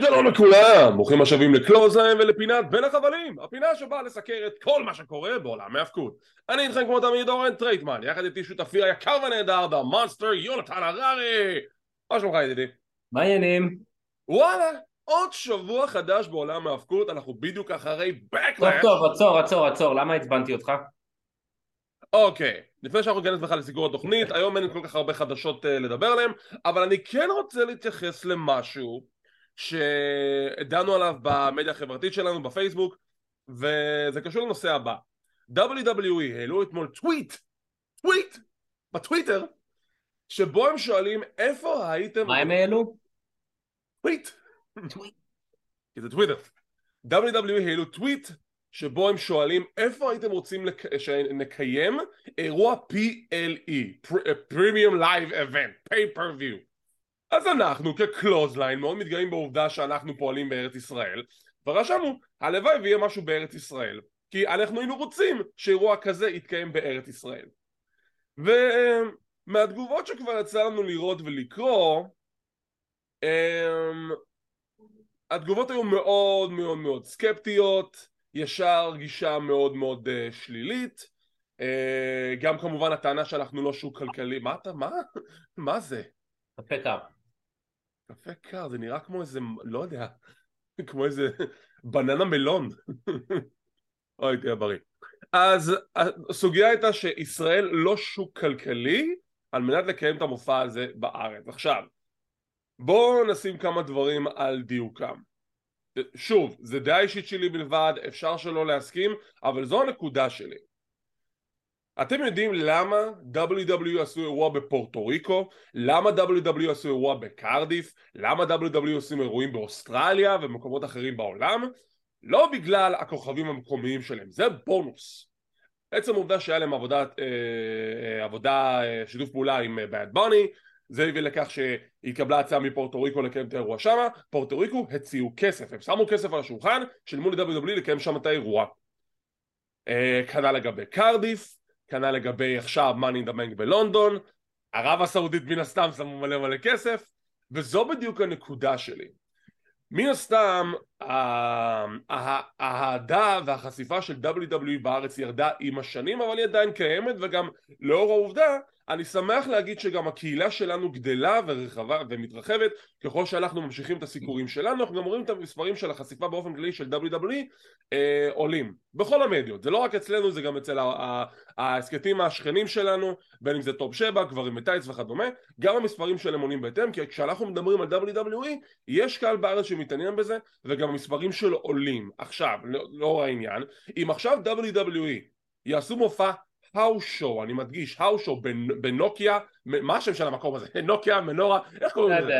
שלום לכולם, ברוכים השבים לקלוזליין ולפינת בין החבלים, הפינה שבאה לסקר את כל מה שקורה בעולם ההאבקות. אני איתכם כמו תמיד אורן טרייטמן, יחד איתי שותפי היקר והנהדר, דה מונסטר יונתן הררי. מה שלומך ידידי? מה העניינים? וואלה, עוד שבוע חדש בעולם ההאבקות, אנחנו בדיוק אחרי טוב Backlash. טוב, עצור, עצור, עצור, למה עצבנתי אותך? אוקיי, לפני שאנחנו ניכנס בכלל לסיקור התוכנית, היום אין כל כך הרבה חדשות אה, לדבר עליהן, אבל אני כן רוצה להתייחס למשהו שדנו עליו במדיה החברתית שלנו בפייסבוק, וזה קשור לנושא הבא. WWE העלו אתמול טוויט, טוויט, בטוויטר, שבו הם שואלים איפה הייתם... מה הם העלו? טוויט. כי זה טוויטר. WWE העלו טוויט שבו הם שואלים איפה הייתם רוצים לק... שנקיים אירוע PLE, Premium Live Event, pay per view. אז אנחנו כקלוזליין מאוד מתגאים בעובדה שאנחנו פועלים בארץ ישראל ורשמנו הלוואי ויהיה משהו בארץ ישראל כי אנחנו היינו רוצים שאירוע כזה יתקיים בארץ ישראל ומהתגובות שכבר יצא לנו לראות ולקרוא אמ, התגובות היו מאוד מאוד מאוד סקפטיות ישר גישה מאוד מאוד uh, שלילית uh, גם כמובן הטענה שאנחנו לא שוק כלכלי מה אתה מה? מה זה? קר. קפה קר זה נראה כמו איזה לא יודע כמו איזה בננה מלון. אוי תהיה בריא. אז הסוגיה הייתה שישראל לא שוק כלכלי על מנת לקיים את המופע הזה בארץ. עכשיו בואו נשים כמה דברים על דיוקם. שוב, זה דעה אישית שלי בלבד, אפשר שלא להסכים, אבל זו הנקודה שלי. אתם יודעים למה WWE עשו אירוע בפורטו ריקו? למה WWE עשו אירוע בקרדיף? למה WWE עושים אירועים באוסטרליה ובמקומות אחרים בעולם? לא בגלל הכוכבים המקומיים שלהם, זה בונוס. עצם העובדה שהיה להם עבודה, אה, אה, עבודה אה, שיתוף פעולה עם בad bunny זה הביא לכך שהתקבלה הצעה מפורטו ריקו לקיים את האירוע שמה, פורטו ריקו הציעו כסף, הם שמו כסף על השולחן, שילמו ל-WWE לקיים שם את האירוע. אה, כנ"ל לגבי קרדיף, כנ"ל לגבי עכשיו מאני אין בנק בלונדון, ערב הסעודית מן הסתם שמו מלא מלא כסף, וזו בדיוק הנקודה שלי. מן הסתם האהדה והחשיפה של WWE בארץ ירדה עם השנים אבל היא עדיין קיימת וגם לאור העובדה אני שמח להגיד שגם הקהילה שלנו גדלה ורחבה ומתרחבת. ככל שאנחנו ממשיכים את הסיקורים שלנו אנחנו גם רואים את המספרים של החשיפה באופן כללי של WWE אה, עולים בכל המדיות. זה לא רק אצלנו זה גם אצל ההסכתים השכנים שלנו בין אם זה טופ שבע גברים מטייץ וכדומה. גם המספרים שלהם עולים בהתאם כי כשאנחנו מדברים על WWE יש קהל בארץ שמתעניין בזה וגם המספרים שלו עולים. עכשיו לאור העניין. אם עכשיו WWE יעשו מופע האוס שואו, אני מדגיש, האוס שואו בנוקיה, מה השם של המקום הזה? נוקיה, מנורה, איך קוראים לזה?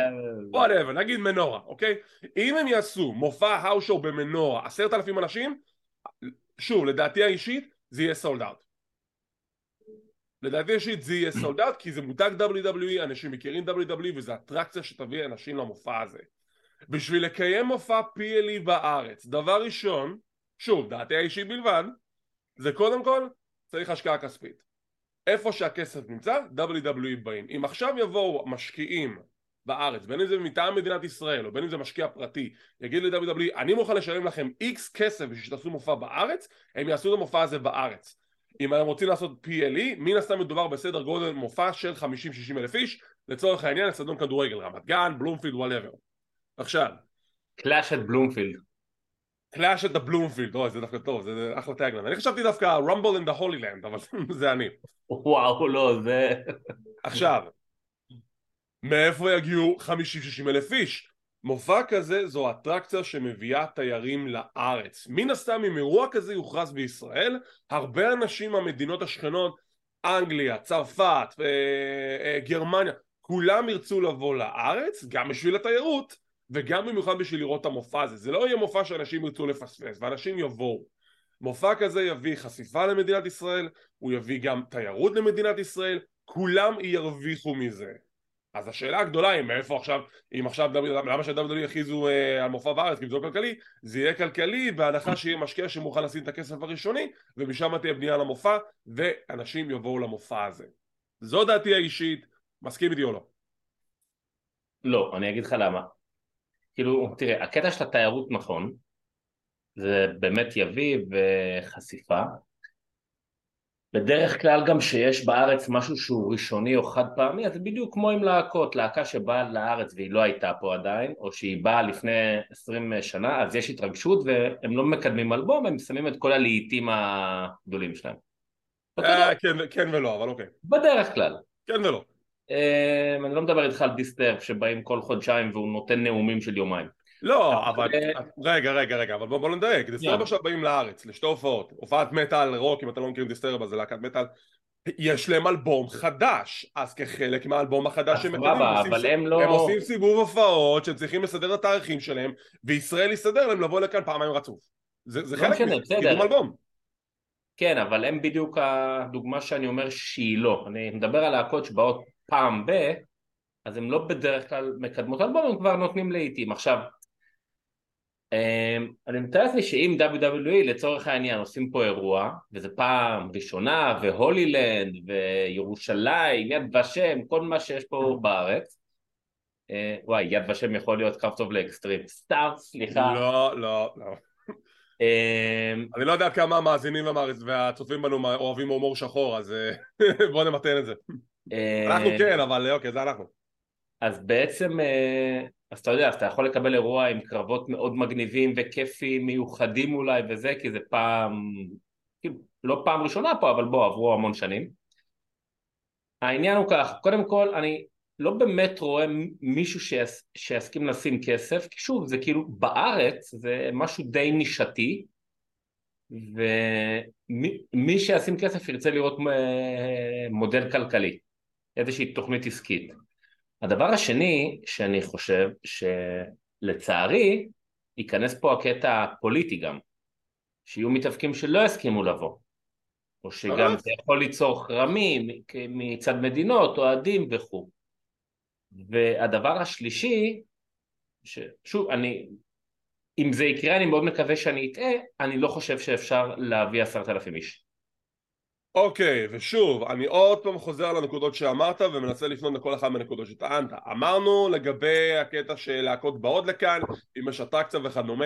whatever, נגיד מנורה, אוקיי? אם הם יעשו מופע האוס שואו במנורה, עשרת אלפים אנשים, שוב, לדעתי האישית, זה יהיה sold out. לדעתי האישית זה יהיה sold out, כי זה מותג WWE, אנשים מכירים WWE, וזה אטרקציה שתביא אנשים למופע הזה. בשביל לקיים מופע PLE בארץ, דבר ראשון, שוב, דעתי האישית בלבד, זה קודם כל צריך השקעה כספית. איפה שהכסף נמצא, WWE באים. אם עכשיו יבואו משקיעים בארץ, בין אם זה מטעם מדינת ישראל או בין אם זה משקיע פרטי, יגיד ל-WWE אני מוכן לשלם לכם איקס כסף בשביל שתעשו מופע בארץ, הם יעשו את המופע הזה בארץ. אם הם רוצים לעשות PLE, מן הסתם מדובר בסדר גודל מופע של 50-60 אלף איש, לצורך העניין אצטדיון כדורגל, רמת גן, בלומפילד, whatever. עכשיו. Clash at Bloomfield. Clash at ה Bloomfield, אוי זה דווקא טוב, זה אחלה tagline, אני חשבתי דווקא Rumble in the Holy Land, אבל זה אני. וואו, לא, זה... עכשיו, מאיפה יגיעו 50-60 אלף איש? מופע כזה זו אטרקציה שמביאה תיירים לארץ. מן הסתם אם אירוע כזה יוכרז בישראל, הרבה אנשים מהמדינות השכנות, אנגליה, צרפת, אה, אה, גרמניה, כולם ירצו לבוא לארץ, גם בשביל התיירות, וגם במיוחד בשביל לראות את המופע הזה. זה לא יהיה מופע שאנשים ירצו לפספס, ואנשים יבואו. מופע כזה יביא חשיפה למדינת ישראל, הוא יביא גם תיירות למדינת ישראל, כולם ירוויחו מזה. אז השאלה הגדולה היא מאיפה עכשיו, אם עכשיו, למה ש-WWE יכריזו אה, על מופע בארץ, כי זה לא כלכלי, זה יהיה כלכלי בהנחה שיהיה משקיע שמוכן לשים את הכסף הראשוני, ומשם תהיה בנייה למופע, ואנשים יבואו למופע הזה. זו דעתי האישית, מסכים איתי או לא? לא, אני אגיד לך למה. כאילו, תראה, הקטע של התיירות נכון, זה באמת יביא וחשיפה. בדרך כלל גם שיש בארץ משהו שהוא ראשוני או חד פעמי, אז זה בדיוק כמו עם להקות, להקה שבאה לארץ והיא לא הייתה פה עדיין, או שהיא באה לפני עשרים שנה, אז יש התרגשות והם לא מקדמים אלבום, הם שמים את כל הלהיטים הגדולים שלהם. אה, כן, כן ולא, אבל אוקיי. בדרך כלל. כן ולא. אה, אני לא מדבר איתך על Disturbed שבאים כל חודשיים והוא נותן נאומים של יומיים. לא, אבל... רגע, רגע, רגע, אבל בוא נדייק. Disturbed עכשיו באים לארץ, לשתי הופעות. הופעת מטאל רוק, אם אתם לא מכירים Disturbed, אז זה להקת מטאל. יש להם אלבום חדש, אז כחלק מהאלבום החדש הם לא... הם עושים סיבוב הופעות שהם צריכים לסדר את התאריכים שלהם, וישראל יסדר להם לבוא לכאן פעמיים רצוף. זה לא חלק מזה, קידום אלבום. כן, אבל הם בדיוק הדוגמה שאני אומר שהיא לא. אני מדבר על להקות שבאות פעם ב... אז הם לא בדרך כלל מקדמות אלבום, הם כבר נותנים לעיתים. עכשיו, אמ, אני מתאר לעצמי שאם WWE לצורך העניין עושים פה אירוע וזה פעם ראשונה והולילנד וירושלים, יד ושם, כל מה שיש פה בארץ אה, וואי יד ושם יכול להיות קרב טוב לאקסטרים, סתם סליחה. לא לא לא. אמ, אני לא יודע כמה המאזינים והצופים בנו אוהבים הומור שחור אז אה, בוא נמתן את זה. אה, אנחנו כן אבל אוקיי זה אנחנו אז בעצם אז אתה יודע, אז אתה יכול לקבל אירוע עם קרבות מאוד מגניבים וכיפים, מיוחדים אולי וזה, כי זה פעם, כאילו, לא פעם ראשונה פה, אבל בוא, עברו המון שנים. העניין הוא כך, קודם כל, אני לא באמת רואה מישהו שיס, שיסכים לשים כסף, כי שוב, זה כאילו, בארץ זה משהו די נישתי, ומי שישים כסף ירצה לראות אה, מודל כלכלי, איזושהי תוכנית עסקית. הדבר השני שאני חושב שלצערי ייכנס פה הקטע הפוליטי גם שיהיו מתאבקים שלא יסכימו לבוא או שגם זה יכול ליצור חרמים מצד מדינות, אוהדים וכו' והדבר השלישי ששוב אני אם זה יקרה אני מאוד מקווה שאני אטעה אני לא חושב שאפשר להביא עשרת אלפים איש אוקיי, ושוב, אני עוד פעם חוזר על הנקודות שאמרת ומנסה לפנות לכל אחת מהנקודות שטענת. אמרנו לגבי הקטע של להקות באות לכאן, אם יש אטרקציה וכדומה,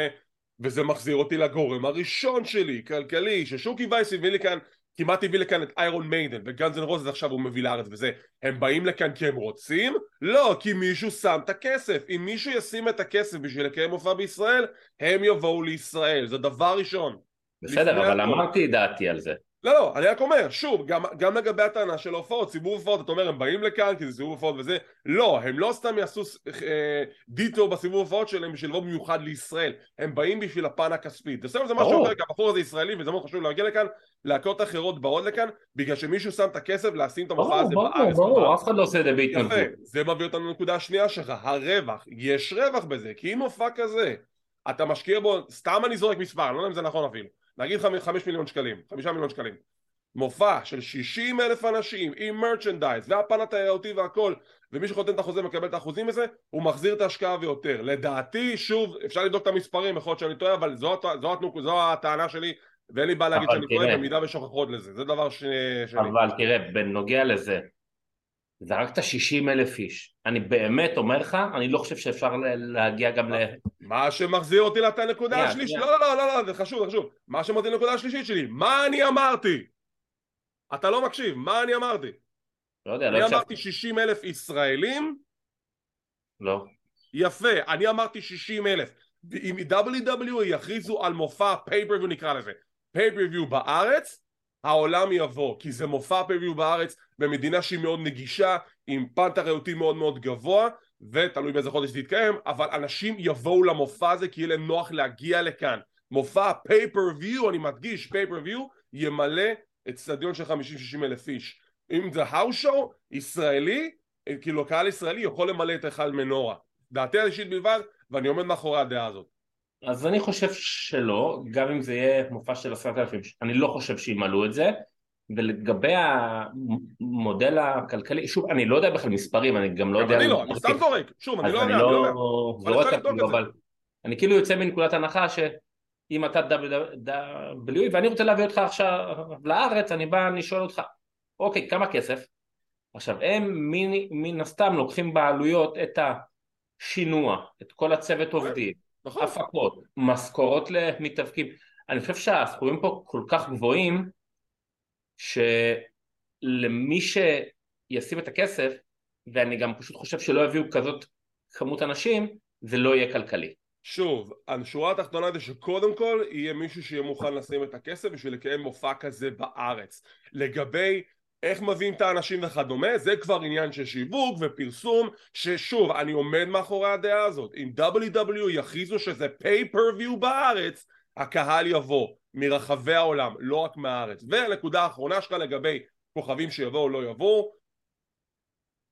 וזה מחזיר אותי לגורם הראשון שלי, כלכלי, ששוקי וייס הביא לי כאן, כמעט הביא לכאן את Iron Maiden, ו Guns N' Roses עכשיו הוא מביא לארץ וזה. הם באים לכאן כי הם רוצים? לא, כי מישהו שם את הכסף. אם מישהו ישים את הכסף בשביל לקיים מופע בישראל, הם יבואו לישראל, זה דבר ראשון. בסדר, אבל אמרתי דעתי על זה. לא, לא, אני רק אומר, שוב, גם, גם לגבי הטענה של ההופעות, סיבוב הופעות, אתה אומר, הם באים לכאן כי זה סיבוב הופעות וזה, לא, הם לא סתם יעשו אה, דיטו בסיבוב הופעות שלהם בשביל לבוא במיוחד לישראל, הם באים בשביל הפן הכספי. תסיים זה משהו אחר, כי הבחור הזה ישראלי וזה מאוד חשוב להגיע לכאן, להקות אחרות באות לכאן, בגלל שמישהו שם את הכסף לשים את המופע הזה בארץ. ברור, ברור, אף אחד לא עושה את זה בהתנדבות. זה מביא אותנו לנקודה השנייה שלך, הרווח, יש רווח בזה, כי אם מופע כזה, אתה משקיע בו, סתם אני זורק מספר, אני לא יודע אם זה נכון אפילו. נגיד חמש מיליון שקלים, חמישה מיליון שקלים. מופע של שישים אלף אנשים עם מרצ'נדייז והפן התיירותי והכל ומי שחותם את החוזה מקבל את האחוזים מזה הוא מחזיר את ההשקעה ויותר. לדעתי שוב אפשר לבדוק את המספרים יכול להיות שאני טועה אבל זו, זו, זו, זו הטענה שלי ואין לי בעיה להגיד שאני טועה במידה ושוכחות לזה. זה דבר ש... שלי אבל תראה בנוגע לזה זרקת 60 אלף איש אני באמת אומר לך אני לא חושב שאפשר להגיע גם ל... מה שמחזיר אותי לנקודה השלישית לא, לא לא לא לא זה חשוב זה חשוב מה שמחזיר לנקודה השלישית שלי מה אני אמרתי אתה לא מקשיב, מה אני אמרתי? לא יודע, לא הקשבתי. אני אמרתי 60 אלף ישראלים? לא. יפה, אני אמרתי 60 אלף. אם WWE יכריזו על מופע pay-per-view נקרא לזה, pay-per-view בארץ, העולם יבוא, כי זה מופע pay-per-view בארץ במדינה שהיא מאוד נגישה, עם פן תיירותי מאוד מאוד גבוה, ותלוי באיזה חודש זה יתקיים, אבל אנשים יבואו למופע הזה כי יהיה להם נוח להגיע לכאן. מופע pay-per-view, אני מדגיש pay-per-view, ימלא אצטדיון של 50-60 אלף איש. אם זה האוס שואו ישראלי כאילו קהל ישראלי יכול למלא את היכל מנורה. דעתי האישית בלבד ואני עומד מאחורי הדעה הזאת אז אני חושב שלא גם אם זה יהיה מופע של עשרת אלפים אני לא חושב שימלאו את זה. ולגבי המודל הכלכלי, שוב, אני לא יודע בכלל מספרים, אני גם לא יודע... אני לא, אני סתם זורק, שוב, אני לא יודע, אני לא אפילו, אבל אני כאילו יוצא מנקודת הנחה ש... אם אתה WWE ואני רוצה להביא אותך עכשיו לארץ, אני בא, אני שואל אותך, אוקיי, כמה כסף? עכשיו הם מן, הסתם לוקחים בעלויות את שינוע, את כל הצוות עובדים, נכון. הפקות, משכורות למתאבקים. אני חושב שהסכומים פה כל כך גבוהים, שלמי שישים את הכסף, ואני גם פשוט חושב שלא יביאו כזאת כמות אנשים, זה לא יהיה כלכלי. שוב, השורה התחתונה זה שקודם כל יהיה מישהו שיהיה מוכן לשים את הכסף בשביל לקיים מופע כזה בארץ. לגבי איך מביאים את האנשים וכדומה, זה כבר עניין של שיווק ופרסום, ששוב, אני עומד מאחורי הדעה הזאת. אם WW יכריזו שזה pay per view בארץ, הקהל יבוא מרחבי העולם, לא רק מהארץ. והנקודה האחרונה שלך לגבי כוכבים שיבואו או לא יבואו,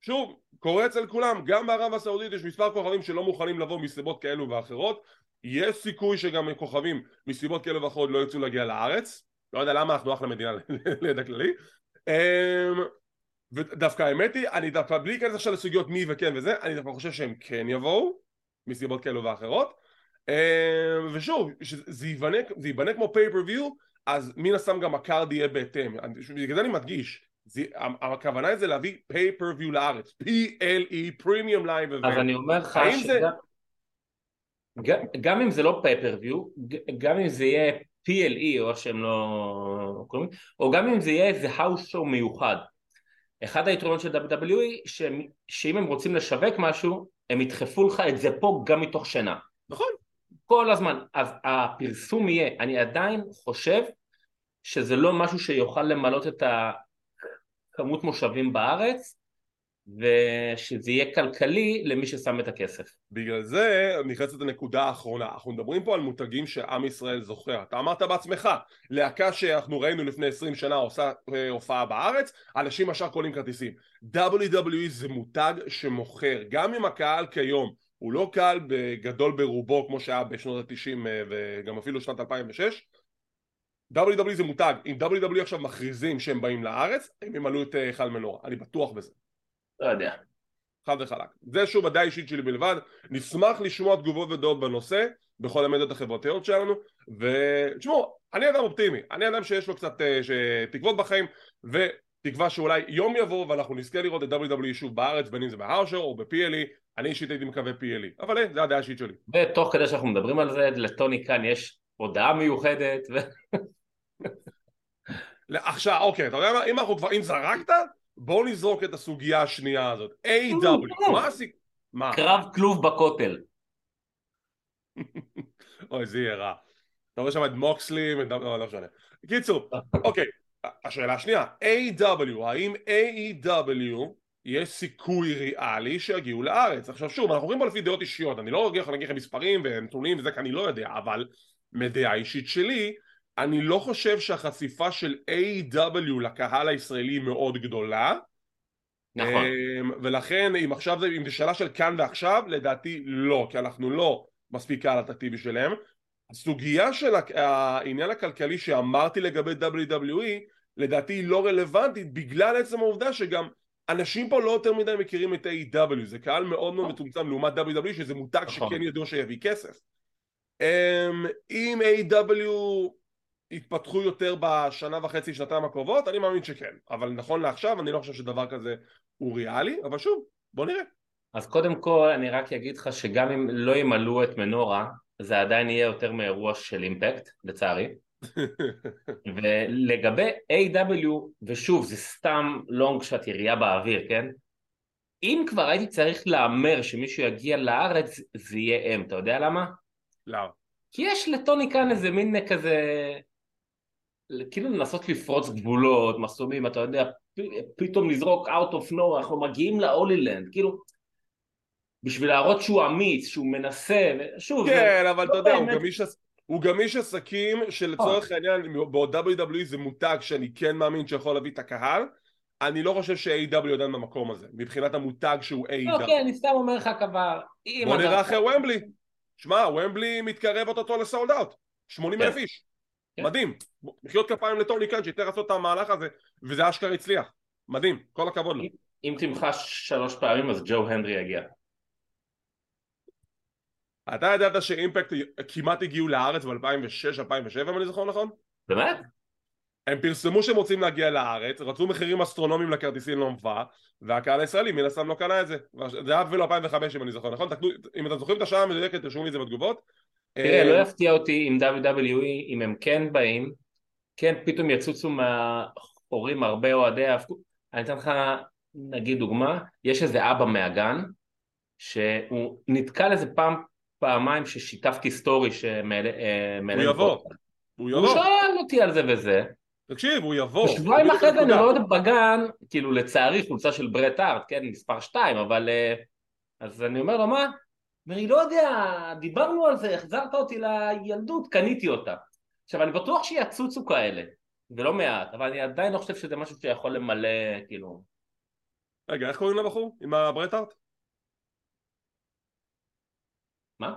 שוב, קורה אצל כולם, גם בערב הסעודית יש מספר כוכבים שלא מוכנים לבוא מסיבות כאלו ואחרות, יש סיכוי שגם כוכבים מסיבות כאלו ואחרות לא ירצו להגיע לארץ, לא יודע למה אנחנו אחלה מדינה לידע כללי, ודווקא האמת היא, אני דווקא בלי להיכנס עכשיו לסוגיות מי וכן וזה, אני דווקא חושב שהם כן יבואו, מסיבות כאלו ואחרות, אמ, ושוב, זה ייבנה, ייבנה כמו pay-per-view, אז מן הסתם גם הקארד יהיה בהתאם, בגלל זה אני מדגיש, זה, הכוונה זה להביא pay-per-view לארץ, PLE, Live Event. אז אני אומר לך שגם זה... גם אם זה לא pay-per-view, גם אם זה יהיה PLE או איך שהם לא קוראים, או גם אם זה יהיה איזה house show מיוחד. אחד היתרונות של WWE, שאם הם רוצים לשווק משהו, הם ידחפו לך את זה פה גם מתוך שינה. נכון. כל הזמן. אז הפרסום יהיה, אני עדיין חושב שזה לא משהו שיוכל למלות את הכמות מושבים בארץ, ושזה יהיה כלכלי למי ששם את הכסף. בגלל זה נכנסת הנקודה האחרונה, אנחנו מדברים פה על מותגים שעם ישראל זוכר, אתה אמרת בעצמך, להקה שאנחנו ראינו לפני 20 שנה עושה אה, הופעה בארץ, אנשים ישר קונים כרטיסים. WWE זה מותג שמוכר, גם אם הקהל כיום הוא לא קהל גדול ברובו כמו שהיה בשנות ה-90 אה, וגם אפילו שנת 2006, WWE זה מותג, אם WWE עכשיו מכריזים שהם באים לארץ, הם ימלאו את היכל אה, מנורה, אני בטוח בזה. לא יודע. חד וחלק. זה שוב הדעה אישית שלי בלבד, נשמח לשמוע תגובות ודעות בנושא בכל המדיות החברתיות שלנו. ותשמעו, אני אדם אופטימי, אני אדם שיש לו קצת uh, תקוות בחיים ותקווה שאולי יום יבוא ואנחנו נזכה לראות את WWE שוב בארץ בין אם זה בהרשר או ב-PLE אני אישית הייתי מקווה PLE אבל זה הדעה האישית שלי. ותוך כדי שאנחנו מדברים על זה לטוני כאן יש הודעה מיוחדת. ו... עכשיו אוקיי אתה יודע מה? אם אנחנו כבר אם זרקת בואו נזרוק את הסוגיה השנייה הזאת. A.W. מה הסיכוי? מה? קרב כלוב בכותל. אוי, זה יהיה רע. אתה רואה שם את מוקסלי, לא, לא משנה. קיצור, אוקיי, השאלה השנייה, A.W. האם A.E.W. יש סיכוי ריאלי שיגיעו לארץ? עכשיו שוב, אנחנו רואים פה לפי דעות אישיות, אני לא יכול להגיד לכם מספרים ונתונים וזה כי אני לא יודע, אבל מדעה אישית שלי, אני לא חושב שהחשיפה של A.W. לקהל הישראלי מאוד גדולה נכון אמ, ולכן אם עכשיו זה, אם זה שאלה של כאן ועכשיו לדעתי לא כי אנחנו לא מספיק קהל אטרקטיבי שלהם הסוגיה של העניין הכלכלי שאמרתי לגבי WWE לדעתי היא לא רלוונטית בגלל עצם העובדה שגם אנשים פה לא יותר מדי מכירים את A.W. זה קהל מאוד מאוד מצומצם לעומת WWE שזה מותג נכון. שכן ידעו שיביא כסף אמ, אם A.W. יתפתחו יותר בשנה וחצי, שנתיים הקרובות? אני מאמין שכן. אבל נכון לעכשיו אני לא חושב שדבר כזה הוא ריאלי, אבל שוב, בוא נראה. אז קודם כל אני רק אגיד לך שגם אם לא ימלאו את מנורה, זה עדיין יהיה יותר מאירוע של אימפקט, לצערי. ולגבי A.W, ושוב, זה סתם לונג שאת ירייה באוויר, כן? אם כבר הייתי צריך להמר שמישהו יגיע לארץ, זה יהיה M, אתה יודע למה? למה? כי יש לטוני כאן איזה מין כזה כאילו לנסות לפרוץ גבולות, מסומים, אתה יודע, פתאום לזרוק out of nowhere, אנחנו מגיעים להולילנד, כאילו בשביל להראות שהוא אמיץ, שהוא מנסה, שוב, כן, זה אבל לא אתה יודע, באמת... הוא גם איש... הוא גם איש עסקים שלצורך אה. העניין בעוד WWE זה מותג שאני כן מאמין שיכול להביא את הקהל אני לא חושב ש-AW עדיין במקום הזה מבחינת המותג שהוא AW אוקיי, אני סתם אומר לך כבר בוא נראה אחרי ומבלי שמע, ומבלי מתקרב אותו לסולד אאוט 80 אלף כן. איש כן. מדהים, מחיאות כפיים לטוני קאן שיותר לעשות את המהלך הזה וזה אשכרה הצליח, מדהים, כל הכבוד לו. אם תמחש שלוש פעמים אז ג'ו הנדרי יגיע. אתה ידעת שאימפקט כמעט הגיעו לארץ ב-2006-2007 אם אני זוכר נכון? באמת? הם פרסמו שהם רוצים להגיע לארץ, רצו מחירים אסטרונומיים לכרטיסים למופע, והקהל הישראלי מן הסתם לא קנה את זה. זה היה אפילו 2005 אם אני זוכר, נכון? תקנו, אם אתם זוכרים את השעה המדויקת, תרשמו לי את זה בתגובות. תראה, אה, לא יפתיע אותי אם WWE, אם הם כן באים, כן פתאום יצוצו מהחורים הרבה אוהדי ההפקות. אני אתן לך נגיד דוגמה, יש איזה אבא מהגן, שהוא נתקל איזה פעם, פעמיים ששיתפתי סטורי שמעלה... הוא יבוא, הוא הוא יבוא. שאל אותי על זה וזה, תקשיב, הוא יבוא. ושבועיים בדיוק אחרי זה אני. רואה בגן, כאילו לצערי חולצה של ברט הארט, כן, מספר 2, אבל... אה, אז אני אומר לו, מה? אומר לי, לא יודע, דיברנו על זה, החזרת אותי לילדות, קניתי אותה. עכשיו, אני בטוח שיצוצו כאלה, ולא מעט, אבל אני עדיין לא חושב שזה משהו שיכול למלא, כאילו... רגע, איך קוראים לבחור? עם הברטארט? מה?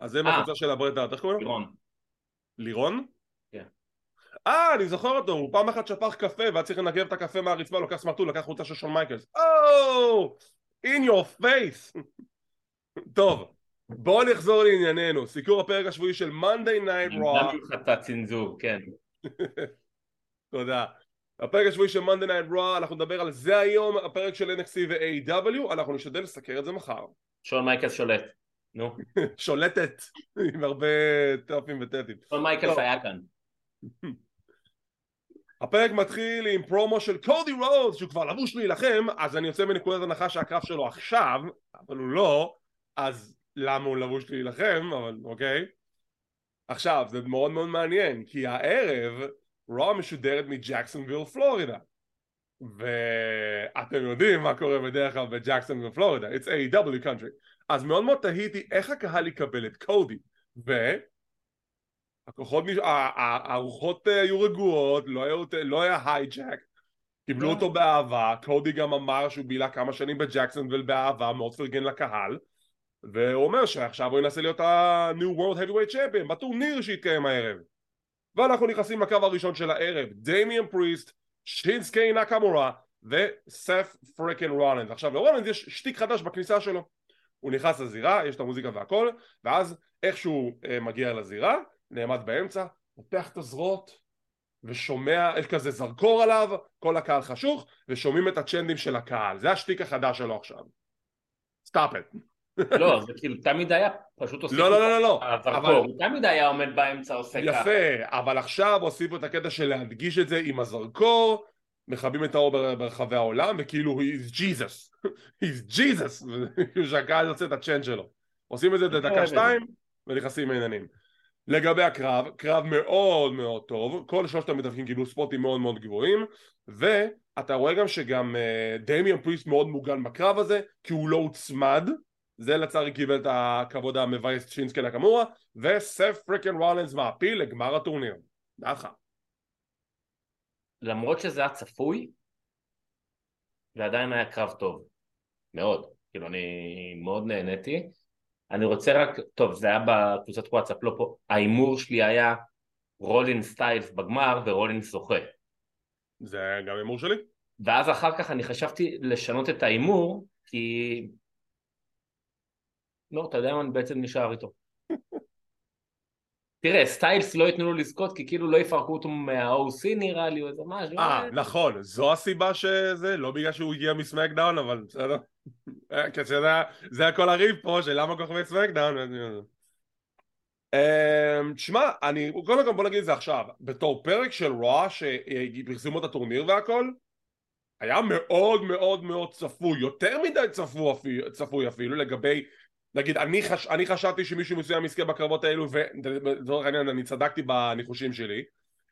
אז זה עם אה. של הברטארט, איך קוראים לו? לירון. לירון? כן. אה, אני זוכר אותו, הוא פעם אחת שפך קפה והיה צריך לנגב את הקפה מהרצפה, לוקח סמרטוט, לקח חולצה של שון מייקלס. או! in your face! טוב, בואו נחזור לענייננו, סיקור הפרק השבועי של Monday Night Raw גם ממך את הצנזור, כן. תודה. הפרק השבועי של Monday Night Raw, אנחנו נדבר על זה היום, הפרק של NXT ו-AEW, אנחנו נשתדל לסקר את זה מחר. שון מייקלס שולט. נו. שולטת, עם הרבה טופים וטטים. שון מייקלס טוב. היה כאן. הפרק מתחיל עם פרומו של קודי רודס שהוא כבר לבוש להילחם אז אני יוצא מנקודת הנחה שהקרב שלו עכשיו אבל הוא לא אז למה הוא לבוש להילחם אבל אוקיי. עכשיו זה מאוד מאוד מעניין כי הערב Raw משודרת מג'קסונוויל פלורידה. ואתם יודעים מה קורה בדרך כלל בג'קסונוויל פלורידה. It's AEW country. אז מאוד מאוד תהיתי איך הקהל יקבל את קודי. ו... הכוחות, הרוחות אה, היו רגועות, לא היה, לא היה hijack, קיבלו לא. אותו באהבה, קודי גם אמר שהוא בילה כמה שנים בג'קסונוויל באהבה, מאוד פרגן לקהל, והוא אומר שעכשיו הוא ינסה להיות ה-New World Heavyweight Champion בטורניר שהתקיים הערב. ואנחנו נכנסים לקרב הראשון של הערב, דמיאן פריסט, שינסוקי נקמורה וסת' פריקן רולינס. עכשיו לרולינס יש שטיק חדש בכניסה שלו. הוא נכנס לזירה, יש את המוזיקה והכל, ואז איכשהו אה, מגיע לזירה, נעמד באמצע, פותח את הזרועות ושומע, יש כזה זרקור עליו, כל הקהל חשוך, ושומעים את הצ'אנטים של הקהל. זה השטיק החדש שלו עכשיו. סטאפ את. לא, זה כאילו תמיד היה, פשוט הוסיפו לא, לא, לא, לא, לא. הזרקור, אבל- הוא תמיד היה עומד באמצע עושה ככה. יפה, אבל עכשיו הוסיפו את הקטע של להדגיש את זה עם הזרקור, מכבים את האור בר- ברחבי העולם, וכאילו he's Jesus, he's Jesus, כאילו שהקהל יוצא את ה chant שלו. עושים את זה זה. שתיים, ונכנסים לעניינים. לגבי הקרב, קרב מאוד מאוד טוב, כל שלושת המתאבקים קיבלו ספוטים מאוד מאוד גבוהים, ואתה רואה גם שגם אה, דמיאן פריסט מאוד מוגן בקרב הזה, כי הוא לא הוצמד, זה לצערי קיבל את הכבוד המבאס שינסוקי נקמורה, וסת' פריקן רולינס מעפיל לגמר הטורניר. דעתך. למרות שזה היה צפוי, זה עדיין היה קרב טוב. מאוד. כאילו, אני מאוד נהניתי. אני רוצה רק, טוב, זה היה בקבוצת וואטסאפ, לא פה, ההימור שלי היה רולין סטיילס בגמר ורולין זוכה. זה גם הימור שלי? ואז אחר כך אני חשבתי לשנות את ההימור, כי... לא, אתה יודע מה, אני בעצם נשאר איתו. תראה, סטיילס לא ייתנו לו לזכות, כי כאילו לא יפרקו אותו מה-OC נראה לי, או איזה משהו. אה, נכון, זו הסיבה שזה, לא בגלל שהוא הגיע מסמקדאון, אבל בסדר. אה, כי זה היה- זה היה כל הריב פה של למה כוכבי סמקדאון. אמ, שמע, אני, קודם כל בוא נגיד את זה עכשיו, בתור פרק של רוע שפרסמו את הטורניר והכל, היה מאוד מאוד מאוד צפוי, יותר מדי צפוי אפילו לגבי, נגיד אני, חש, אני חשבתי שמישהו מסוים יזכה בקרבות האלו ולצורך העניין אני צדקתי בניחושים שלי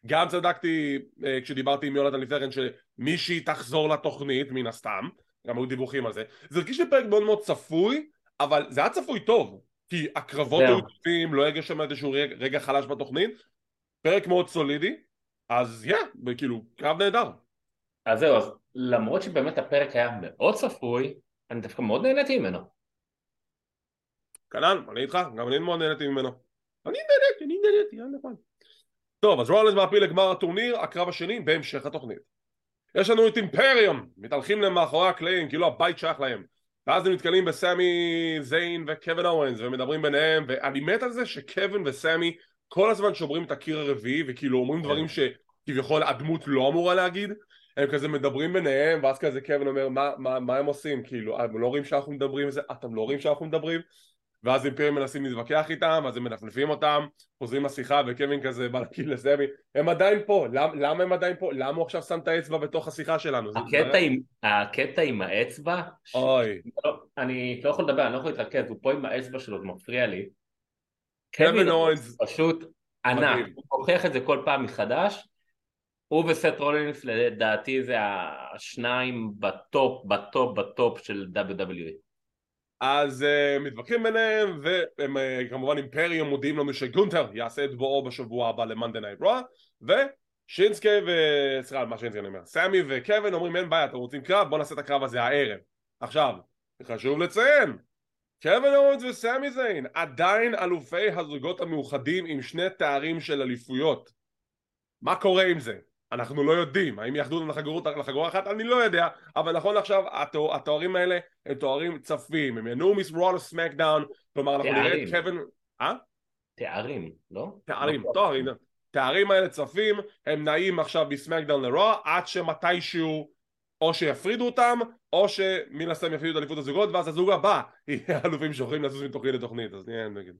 גם צדקתי אה, כשדיברתי עם יונתן לפני כן שמישהי תחזור לתוכנית מן הסתם גם היו דיווחים על זה זה הרגיש לי פרק מאוד מאוד צפוי אבל זה היה צפוי טוב כי הקרבות. היו טובים לא הרגש שם איזשהו רגע, רגע חלש בתוכנית פרק מאוד סולידי אז יא, yeah, כאילו קרב נהדר אז זהו, אז למרות שבאמת הפרק היה מאוד צפוי, אני דווקא מאוד נהניתי ממנו. כנ"ל, אני איתך, גם אני מאוד נהניתי ממנו. אני נהניתי, אני נהניתי, היה נכון. טוב, אז רולנס מעפיל לגמר הטורניר, הקרב השני בהמשך התוכנית. יש לנו את אימפריום, מתהלכים להם מאחורי הקלעים, כאילו הבית שייך להם. ואז הם נתקלים בסמי זיין וקווין אורנס, ומדברים ביניהם, ואני מת על זה שקווין וסמי כל הזמן שוברים את הקיר הרביעי, וכאילו אומרים דברים ש... כביכול הדמות לא אמורה להגיד הם כזה מדברים ביניהם ואז כזה קווין אומר מה, מה, מה הם עושים כאילו אתם לא רואים שאנחנו מדברים וזה אתם לא רואים שאנחנו מדברים ואז אימפריה מנסים להתווכח איתם אז הם מנפנפים אותם חוזרים לשיחה וקווין כזה בא להגיד לסמי. הם עדיין פה. למ, למה הם עדיין פה? למה הוא עכשיו שם את האצבע בתוך השיחה שלנו? הקטע, עם, הקטע עם האצבע אוי. ש... לא, אני לא יכול לדבר אני לא יכול להתרכז הוא פה עם האצבע שלו זה מפריע לי. קווין אוונס פשוט ענק. הוא הוכיח את זה כל פעם מחדש. הוא וסת' רולינס לדעתי זה השניים ב top ב top ב top של WWE אז uh, מתווכחים ביניהם והם uh, כמובן אימפריום מודיעים לנו שגונטר יעשה את בואו בשבוע הבא ל Monday Night Raw ושינסוקי ו... סליחה מה שינסוקי אני אומר סמי וקווין אומרים אין בעיה אתם רוצים קרב? בואו נעשה את הקרב הזה הערב. עכשיו חשוב לציין קווין אורנס וסמי זיין עדיין אלופי הזוגות המאוחדים עם שני תארים של אליפויות. מה קורה עם זה? אנחנו לא יודעים, האם יאחדו אותם לחגורה, לחגורה אחת? אני לא יודע, אבל נכון עכשיו התואר, התוארים האלה הם תוארים צפים, הם ינועו מסרול סמקדאון, כלומר אנחנו נראה את קווין... אה? תארים, לא? תארים, לא תוארים, תארים האלה צפים, הם נעים עכשיו מסמקדאון לרוע, עד שמתישהו או שיפרידו אותם, או שמן הסתם יפרידו את אליפות הזוגות, ואז הזוג הבא יהיה אלופים שיכולים לזוז מתוכנית לתוכנית, אז נהיה נגד.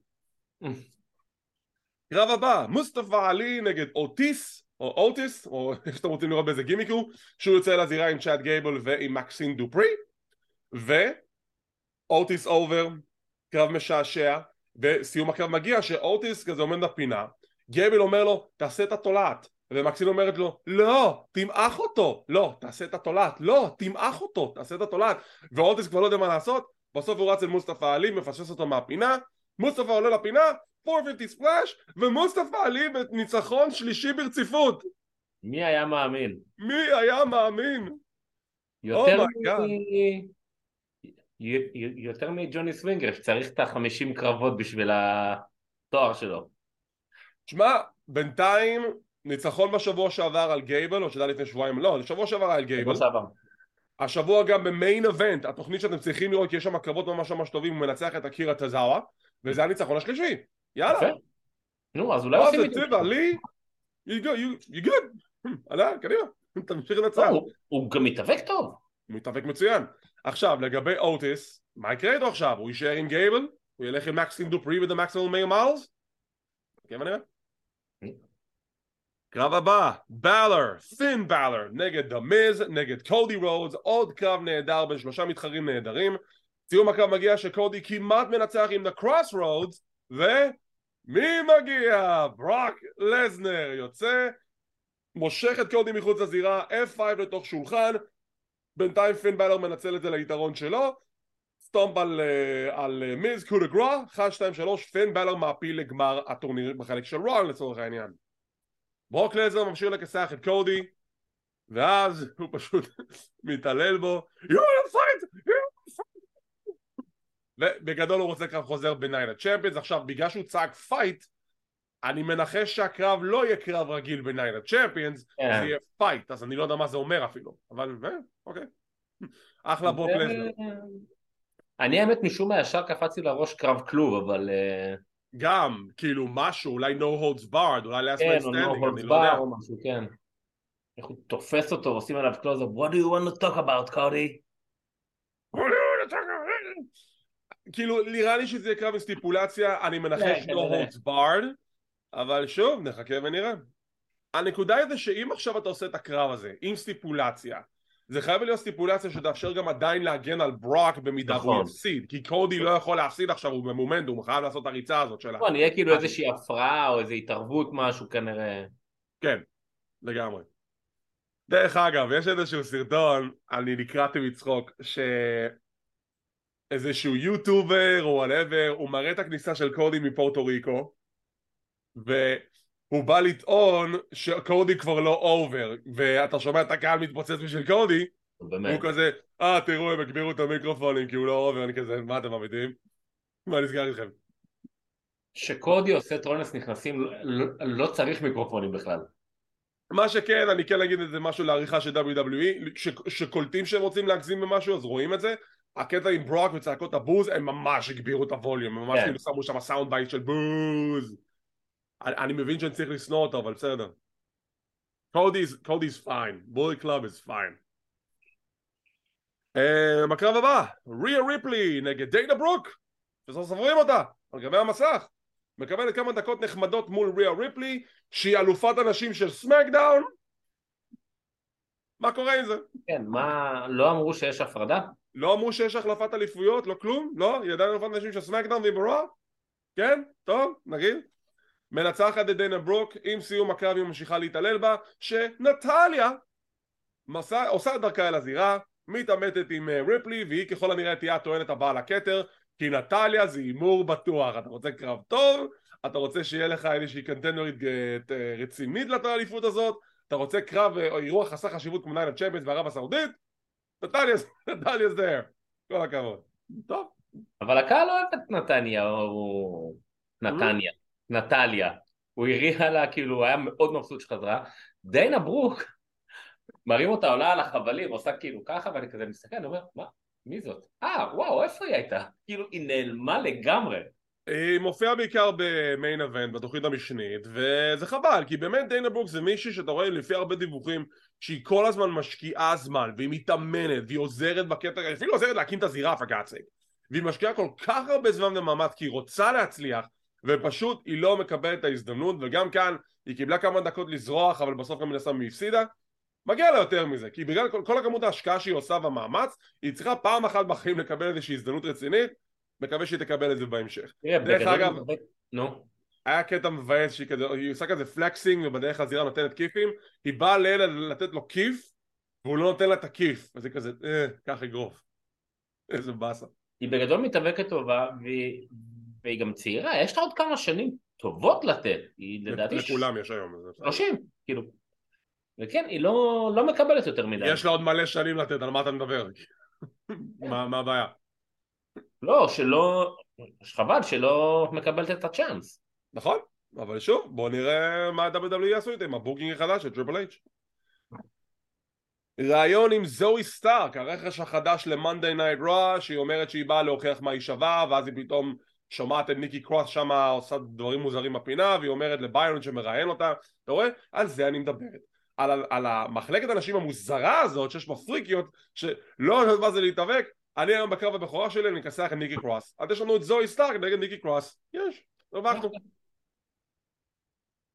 קרב הבא, מוסטפא עלי נגד אוטיס או אוטיס, או איך שאתם רוצים לראות באיזה גימיק הוא, שהוא יוצא לזירה עם צ'אד גייבל ועם מקסין דופרי, ואוטיס over, קרב משעשע, וסיום הקרב מגיע שאוטיס כזה עומד בפינה, גייבל אומר לו תעשה את התולעת, ומקסין אומרת לו לא, תמעך אותו, לא, תעשה את התולעת, לא, תמעך אותו, תעשה את התולעת, ואוטיס כבר לא יודע מה לעשות, בסוף הוא רץ אל מוסטפא עלי, מפספס אותו מהפינה, מוסטפא עולה לפינה, 450 splash ומוסטפא עלי בניצחון שלישי ברציפות. מי היה מאמין? מי היה מאמין? יותר, oh מ... יותר מג'וני סווינגר שצריך את החמישים קרבות בשביל התואר שלו. שמע, בינתיים ניצחון בשבוע שעבר על גייבל או שזה היה לפני שבועיים לא, שבוע שעבר על גייבל. השבוע גם במיין אבנט התוכנית שאתם צריכים לראות כי יש שם קרבות ממש ממש טובים הוא מנצח את אקירה טזאווה וזה הניצחון השלישי יאללה. נו, אז אולי עושים את זה. לי, you good, עלה, קדימה, תמשיך לנצח. הוא גם מתאבק טוב. הוא מתאבק מצוין. עכשיו, לגבי אוטיס, מה יקרה איתו עכשיו? הוא יישאר עם גייבל? הוא ילך עם מקסים דופרי ודה מקסימום מייר מיילס? כן, מה נראה? קרב הבא, בלר, פין בלר, נגד The Miz, נגד קודי רודס, עוד קרב נהדר בין שלושה מתחרים נהדרים. סיום הקרב מגיע שקודי כמעט מנצח עם The Cross Rhodes ומי מגיע? ברוק לזנר יוצא מושך את קודי מחוץ לזירה F5 לתוך שולחן בינתיים פין בלר מנצל את זה ליתרון שלו stomp על, אה, על מיז Coup de Grâce 1, 2, 3 פין בלר מעפיל לגמר הטורניר בחלק של רון לצורך העניין ברוק לזנר ממשיך לכסח את קודי ואז הוא פשוט מתעלל בו You want to fight! You ובגדול הוא רוצה קרב חוזר ב Night of Champions עכשיו בגלל שהוא צעק fight אני מנחש שהקרב לא יהיה קרב רגיל ב Night of Champions yeah. זה יהיה fight אז אני לא יודע מה זה אומר אפילו אבל אה, אוקיי אחלה ברוק לזנר אני האמת משום מה ישר קפצתי לראש קרב כלוב אבל אה, גם כאילו משהו אולי no holds barred אולי last כן, man standing אני לא יודע או משהו, כן. איך הוא תופס אותו ועושים עליו close up what do you want to talk about קודי? what do you want to talk about? כאילו נראה לי שזה יקרה בסטיפולציה אני מנחש no holds barred אבל שוב נחכה ונראה. הנקודה היא זה שאם עכשיו אתה עושה את הקרב הזה עם סטיפולציה זה חייב להיות סטיפולציה שתאפשר גם עדיין להגן על ברוק במידה נכון. הוא יפסיד כי קודי לא יכול להפסיד עכשיו הוא במומנטום הוא חייב לעשות את הריצה הזאת שלה. נכון יהיה כאילו איזושהי הפרעה או איזו התערבות משהו כנראה. כן לגמרי. דרך אגב יש איזשהו סרטון אני נקרעתי מצחוק ש... איזשהו יוטובר או whatever, הוא מראה את הכניסה של קודי מפורטו ריקו והוא בא לטעון שקודי כבר לא over ואתה שומע את הקהל מתפוצץ בשביל קודי באמת. הוא כזה, אה תראו הם הגבירו את המיקרופונים כי הוא לא over, אני כזה, מה אתם אמיתיים? מה נסגר איתכם? שקודי עושה entrance נכנסים לא, לא צריך מיקרופונים בכלל מה שכן, אני כן אגיד איזה משהו לעריכה של WWE, שקולטים שהם רוצים להגזים במשהו אז רואים את זה הקטע עם ברוק וצעקות הבוז הם ממש הגבירו את הווליום, הם ממש כן. כאילו שמו שם sound bite של בוז אני, אני מבין שאני צריך לשנוא אותו אבל בסדר Cody's, Cody's fine, Bullet Club is fine. Uh, בקרב הבא, ריה ריפלי נגד דיינה ברוק, סוף סוף רואים אותה, על גבי המסך. מקבלת כמה דקות נחמדות מול ריה ריפלי, שהיא אלופת הנשים של סמקדאון. מה קורה עם זה? כן, מה, לא אמרו שיש הפרדה? לא אמרו שיש החלפת אליפויות, לא כלום? לא? היא עדיין אלופת הנשים של סמקדאון והיא ב Raw? כן? טוב, נגיד. מנצחת את דיינה ברוק, עם סיום הקרב היא ממשיכה להתעלל בה, שנטליה מסע, עושה את דרכה אל הזירה, מתעמתת עם אה, ריפלי, והיא ככל הנראה תהיה הטוענת הבאה לכתר, כי נטליה זה הימור בטוח. אתה רוצה קרב טוב, אתה רוצה שיהיה לך איזושהי קנטנדרית אה, רצינית לאליפות הזאת, אתה רוצה קרב או אה, אירוע חסר חשיבות כמו ניילה צ'מפיונס וערב הסעודית, נטליה זה כל הכבוד. טוב. אבל הקהל אוהב את נתניה או נתניה. נטליה, הוא הריע לה, כאילו, הוא היה מאוד מבסוט שחזרה. דיינה ברוק, מרים אותה, עולה על החבלים, עושה כאילו ככה, ואני כזה מסתכל, אני אומר, מה? מי זאת? אה, וואו, איפה היא הייתה? כאילו, היא נעלמה לגמרי. היא מופיעה בעיקר במיין אבנט, בתוכנית המשנית, וזה חבל, כי באמת דיינה ברוק זה מישהי שאתה רואה לפי הרבה דיווחים שהיא כל הזמן משקיעה זמן, והיא מתאמנת, והיא עוזרת בקטע, היא אפילו עוזרת להקים את הזירה, פגאצק. והיא משקיעה כל כך הרבה זמן ומאמץ, כי היא רוצה להצליח, ופשוט היא לא מקבלת את ההזדמנות וגם כאן היא קיבלה כמה דקות לזרוח אבל בסוף גם מן הסתם היא הפסידה. מגיע לה יותר מזה כי בגלל כל, כל הכמות ההשקעה שהיא עושה והמאמץ היא צריכה פעם אחת בחיים לקבל איזושהי הזדמנות רצינית מקווה שהיא תקבל את זה בהמשך. דרך אגב נו היה קטע מבאס שהיא כזה, היא עושה כזה פלקסינג ובדרך הזירה נותנת כיפים היא באה לילה לתת לו כיף והוא לא נותן לה את הכיף אז היא כזה אה, קח אגרוף איזה באסה היא בגדול מתאבקת טובה והיא והיא גם צעירה, יש לה עוד כמה שנים טובות לתת, היא לדעתי... לכולם יש היום. 30, כאילו. וכן, היא לא, לא מקבלת יותר מדי. יש לה עוד מלא שנים לתת, על מה אתה מדבר? מה, מה הבעיה? לא, שלא... חבל שלא מקבלת את הצ'אנס. נכון, אבל שוב, בוא נראה מה ה-WWE יעשו איתם, ה booking החדש של טריפל אייץ'. ראיון עם זוהי סטארק, הרכש החדש ל-Monday Night Raw, שהיא אומרת שהיא באה להוכיח מה היא שווה, ואז היא פתאום שומעת את ניקי קרוס שם עושה דברים מוזרים בפינה והיא אומרת לביירון שמראיין אותה. אתה רואה? על זה אני מדברת. על, על המחלקת הנשים המוזרה הזאת שיש בה פריקיות שלא יודעת מה זה להתאבק אני היום בקרב הבכורה שלי אני אכסח את ניקי קרוס. אז יש לנו את זוהי סטארק נגד ניקי קרוס. יש, הרווחנו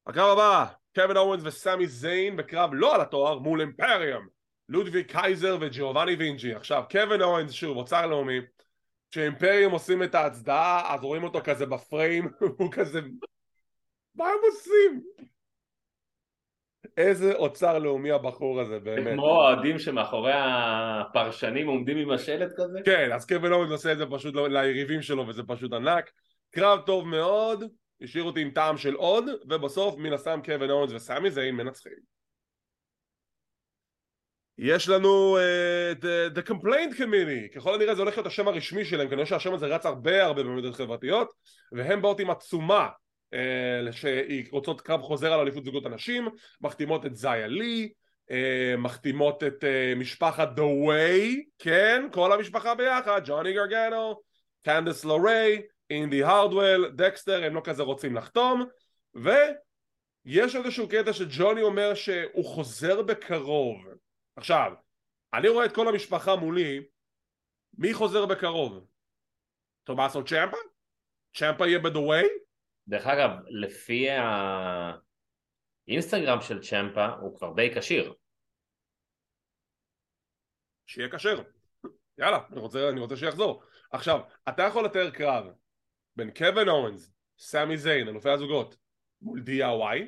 הקרב הבא קווין אורנס וסמי זיין בקרב לא על התואר מול אימפריום. לודווי קייזר וג'ובאני וינצ'י. עכשיו קווין אורנס שוב אוצר לאומי כשאימפריום עושים את ההצדעה אז רואים אותו כזה בפריים הוא כזה מה הם עושים? איזה אוצר לאומי הבחור הזה באמת. כמו האוהדים שמאחורי הפרשנים עומדים עם השלט כזה? כן אז קווין אורנס עושה את זה פשוט ליריבים שלו וזה פשוט ענק. קרב טוב מאוד השאיר אותי עם טעם של עוד ובסוף מן הסתם קווין אורנס וסמי זיין מנצחים. יש לנו uh, The Complaint Committee, ככל הנראה זה הולך להיות השם הרשמי שלהם, כנראה שהשם הזה רץ הרבה הרבה במדינות חברתיות, והם באות עם עצומה uh, שהיא רוצות קרב חוזר על אליפות זוגות הנשים, מחתימות את זיה לי, uh, מחתימות את uh, משפחת The Way, כן, כל המשפחה ביחד, ג'וני גרגנו, קנדס לוריי, אינדי הרדוול, דקסטר, הם לא כזה רוצים לחתום, ויש איזשהו קטע שג'וני אומר שהוא חוזר בקרוב עכשיו, אני רואה את כל המשפחה מולי, מי חוזר בקרוב? תומאסו צ'מפה? צ'מפה יהיה בדווי? דרך אגב, לפי האינסטגרם של צ'מפה הוא כבר די כשיר. שיהיה כשר. יאללה, אני רוצה, אני רוצה שיחזור. עכשיו, אתה יכול לתאר קרב בין קווין אורנס, סמי זיין, אלופי הזוגות, מול DIY?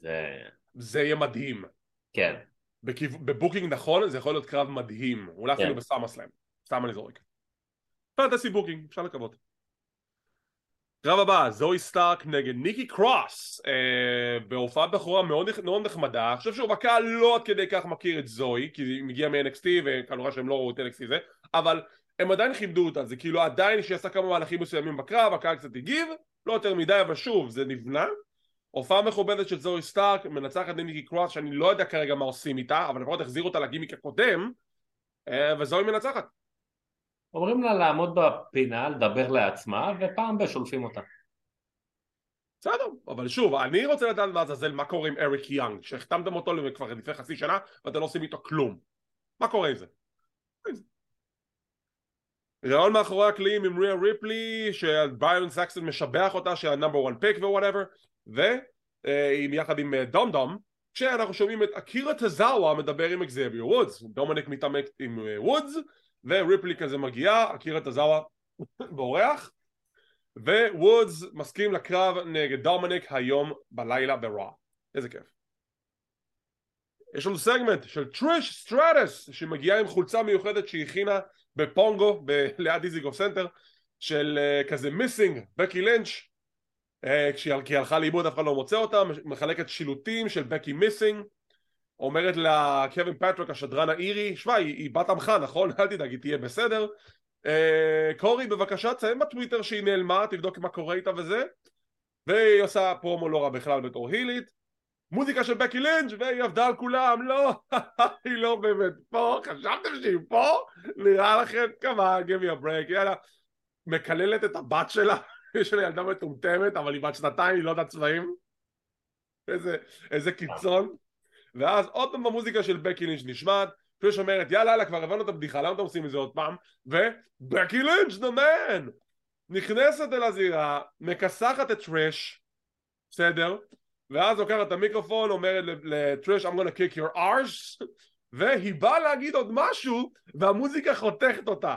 זה... זה יהיה מדהים. כן. בכיו... ב booking נכון זה יכול להיות קרב מדהים, אולי כן. אפילו בסאמר סלאם, סתם אני זורק. fantasy booking, אפשר לקוות. קרב הבא, זואי סטארק נגד ניקי קרוס אה, בהופעת בכורה מאוד, מאוד נחמדה אני חושב שהוא בקהל לא עד כדי כך מכיר את זואי כי היא מגיעה מ-NXT וכנראה שהם לא ראו את NXT זה אבל הם עדיין כיבדו אותה זה כאילו עדיין שהיא עשה כמה מהלכים מסוימים בקרב הקהל קצת הגיב לא יותר מדי אבל שוב זה נבנה הופעה מכובדת של זוהי סטארק, מנצחת ניקי קרוס שאני לא יודע כרגע מה עושים איתה, אבל לפחות החזירו אותה לגימיק הקודם, אה, וזוהי מנצחת. אומרים לה לעמוד בפינה, לדבר לעצמה, ופעם בשולפים אותה. בסדר, אבל שוב, אני רוצה לדעת לעזאזל מה קורה עם אריק יאנג, שהחתמתם אותו כבר לפני חצי שנה ואתם לא עושים איתו כלום. מה קורה עם זה? רעיון מאחורי הקלעים עם ריה ריפלי שביירון סקסטון משבח אותה שהיא ה number 1 pick ו whatever ועם יחד עם דום אה, דום כשאנחנו שומעים את אקירה טזאווה מדבר עם אקזביו וודס. דומניק מתעמק עם וודס וריפלי כזה מגיעה אקירה טזאווה בורח ווודס מסכים לקרב נגד דומניק היום בלילה ברואו איזה כיף. יש לנו סגמנט של טריש סטרטס שמגיעה עם חולצה מיוחדת שהיא הכינה בפונגו ב- ליד דיזנגוף סנטר של אה, כזה missing בקי לינץ' אה, כשהיא כי הלכה לאיבוד אף אחד לא מוצא אותה מחלקת שילוטים של בקי missing אומרת לקווין פטריק השדרן האירי שמע היא, היא בת עמך נכון? אל תדאג היא תהיה בסדר אה, קורי בבקשה תציין בטוויטר שהיא נעלמה תבדוק מה קורה איתה וזה והיא עושה פרומו לא רע בכלל בתור הילית מוזיקה של בקי לינץ' והיא עבדה על כולם, לא, היא לא באמת פה, חשבתם שהיא פה? נראה לכם כמה, give me a break, יאללה, מקללת את הבת שלה, יש לה ילדה מטומטמת, אבל היא בת שנתיים, היא לא יודעת צבעים, איזה, איזה קיצון, ואז עוד פעם המוזיקה של בקי לינץ' נשמעת, פיש אומרת יאללה יאללה כבר הבנו את הבדיחה למה אתם עושים את זה עוד פעם? ובקי לינץ' דה מן נכנסת אל הזירה מכסחת את טרש בסדר ואז לוקחת את המיקרופון, אומרת לטריש I'm gonna kick your arse והיא באה להגיד עוד משהו והמוזיקה חותכת אותה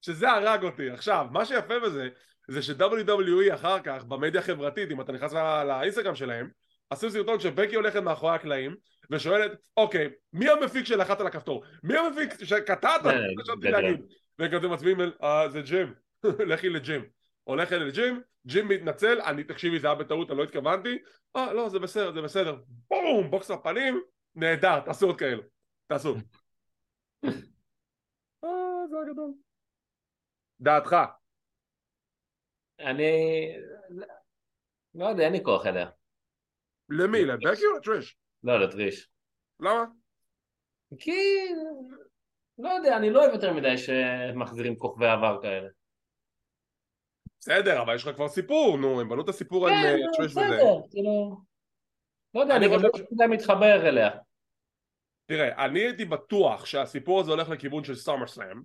שזה הרג אותי. עכשיו, מה שיפה בזה זה ש-WWE אחר כך במדיה החברתית, אם אתה נכנס לאינסטגרם שלהם עשו סרטון שבקי הולכת מאחורי הקלעים ושואלת, אוקיי, מי המפיק שלחץ על הכפתור? מי המפיק שקטעת? להגיד. וכזה מצביעים, אה, זה ג'ים, לכי לג'ים. הולך אל לג'ים, ג'ים מתנצל, אני תקשיבי זה היה בטעות, אני לא התכוונתי, אה לא זה בסדר, זה בסדר, בום, בוקס לפנים, נהדר, תעשו עוד כאלו, תעשו. אה זה הגדול. דעתך. אני לא יודע, אין לי כוח אליה. למי? לבקי או לטריש? לא, לטריש. למה? כי... לא יודע, אני לא אוהב יותר מדי שמחזירים כוכבי עבר כאלה. בסדר, אבל יש לך כבר סיפור, נו, הם בנו את הסיפור כן, נו, טריש וזה. בסדר, כאילו... לא יודע, אני חושב לא יודע מתחבר אליה. תראה, אני הייתי בטוח שהסיפור הזה הולך לכיוון של סאמר סלאם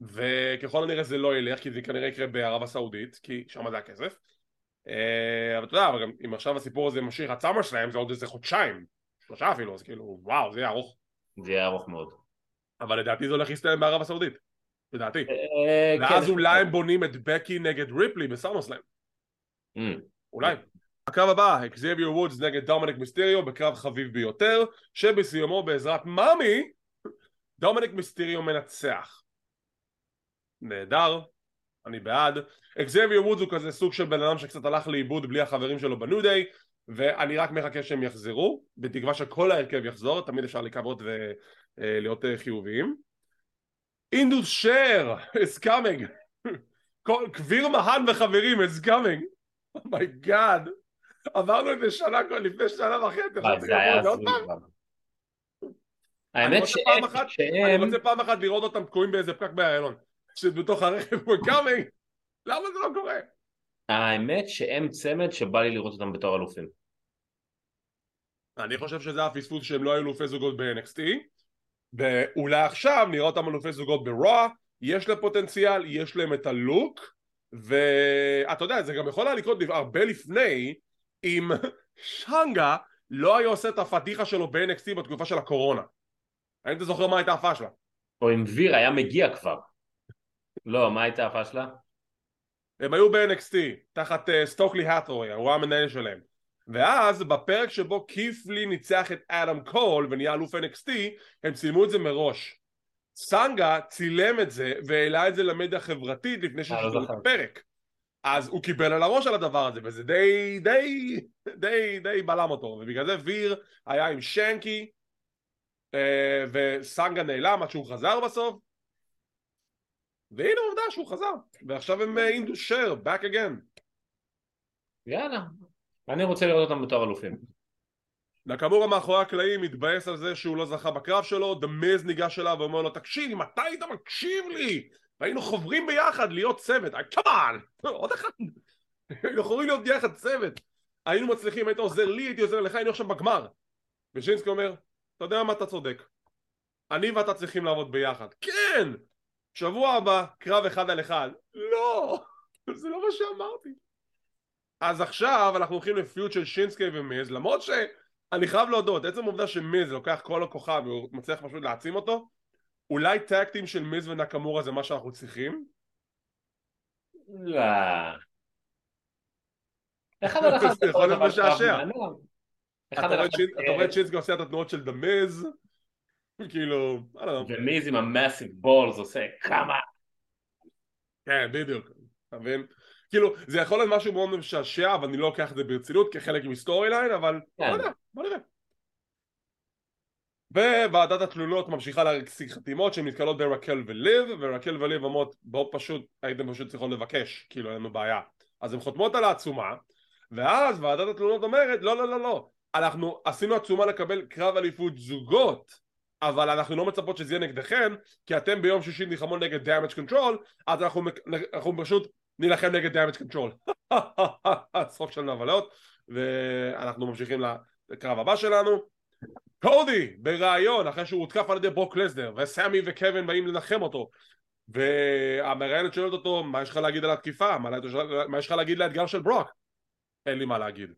וככל הנראה זה לא ילך כי זה כנראה יקרה בערב הסעודית כי שם זה הכסף אה, אבל אתה יודע, אבל גם אם עכשיו הסיפור הזה ממשיך עד סאמר סלאם זה עוד איזה חודשיים שלושה אפילו, אז כאילו וואו זה יהיה ארוך זה יהיה ארוך מאוד. אבל לדעתי זה הולך להסתיים בערב הסעודית לדעתי אה, ואז כן. אולי הם בונים את בקי נגד ריפלי בסאמר סלאם אמ, אולי. הקרב הבא, אקזיביו וודס נגד דומניק מיסטריו בקרב חביב ביותר, שבסיומו בעזרת מאמי, דומניק מיסטריו מנצח. נהדר, אני בעד. אקזיביו וודס הוא כזה סוג של בן אדם שקצת הלך לאיבוד בלי החברים שלו בניו דיי, ואני רק מחכה שהם יחזרו, בתקווה שכל ההרכב יחזור, תמיד אפשר לקוות ולהיות חיוביים. אינדוס שר, is coming. וויר מהן וחברים, is coming. oh my god. עברנו את זה שנה, לפני שנה וחצי. אה, זה היה הזוי האמת שהם, אני רוצה פעם אחת לראות אותם תקועים באיזה פקק באיילון. שבתוך הרכב we're coming. למה זה לא קורה? האמת שהם צמד שבא לי לראות אותם בתור אלופים. אני חושב שזה הפספוס שהם לא היו אלופי זוגות ב-NXT ואולי עכשיו נראה אותם אלופי זוגות ב-Raw יש להם פוטנציאל, יש להם את הלוק ואתה יודע, זה גם יכול היה לקרות הרבה לפני אם שנגה לא היה עושה את הפדיחה שלו ב-NXT בתקופה של הקורונה האם אתה זוכר מה הייתה ההפעה שלה? או אם ויר היה מגיע כבר. לא, מה הייתה הבעיה שלה? הם היו ב-NXT תחת אה, סטוקלי האתוויי, הוא היה המנהל שלהם ואז בפרק שבו קית' לי ניצח את אדם קול ונהיה אלוף NXT הם צילמו את זה מראש. סנגה צילם את זה והעלה את זה למדיה החברתית לפני אה, לא ששידרו את. הפרק. אז הוא קיבל על הראש על הדבר הזה וזה די די די די בלם אותו. ובגלל זה ויר היה עם שנקי אה, וסנגה נעלם עד שהוא חזר בסוף. והנה עובדה שהוא חזר. ועכשיו הם אינדו שר back again. יאללה. אני רוצה לראות אותם בתור אלופים. נקמורה מאחורי הקלעים מתבאס על זה שהוא לא זכה בקרב שלו, דמז ניגש אליו ואומר לו תקשיב אם אתה היית מקשיב לי והיינו חוברים ביחד להיות צוות, כמובן, עוד אחד היינו יכולים להיות יחד צוות. היינו מצליחים, היית עוזר לי, הייתי עוזר לך, היינו עכשיו בגמר. ושינסקי אומר, אתה יודע מה, אתה צודק. אני ואתה צריכים לעבוד ביחד. כן! שבוע הבא, קרב אחד על אחד. לא! זה לא מה שאמרתי. אז עכשיו אנחנו הולכים לפיוט של שינסקי ומיז, למרות שאני חייב להודות, עצם העובדה שמיז לוקח כל הכוכב והוא מצליח פשוט להעצים אותו, אולי טקטים של מיז ונקמורה זה מה שאנחנו צריכים? לא. אחד על אחד זה יכול להיות משעשע. מעניין. אתה רואה את שינסקי עושה את התנועות של דה מיז, כאילו, I don't know. ומיז עם ה massive balls עושה כמה כן, בדיוק, אתה מבין? כאילו, זה יכול להיות משהו מאוד משעשע, אבל אני לא לוקח את זה ברצינות כחלק מ storyline, אבל כן. לא יודע, בוא נראה. וועדת התלונות ממשיכה להשיג חתימות שהן נתקלות ברקל וליב, ורקל וליב אומרות בואו פשוט, הייתם פשוט צריכות לבקש, כאילו אין לנו בעיה. אז הן חותמות על העצומה, ואז ועדת התלונות אומרת לא לא לא לא, אנחנו עשינו עצומה לקבל קרב אליפות זוגות, אבל אנחנו לא מצפות שזה יהיה נגדכם, כי אתם ביום שישי נלחמו נגד damage control, אז אנחנו, אנחנו פשוט נילחם נגד damage control. צחוק של נבלות, ואנחנו ממשיכים לקרב הבא שלנו. קודי בריאיון אחרי שהוא הותקף על ידי ברוק לסנר וסמי וקווין באים לנחם אותו. והמראיינת שואלת אותו מה יש לך להגיד על התקיפה? מה יש לך להגיד לאתגר של ברוק? אין לי מה להגיד.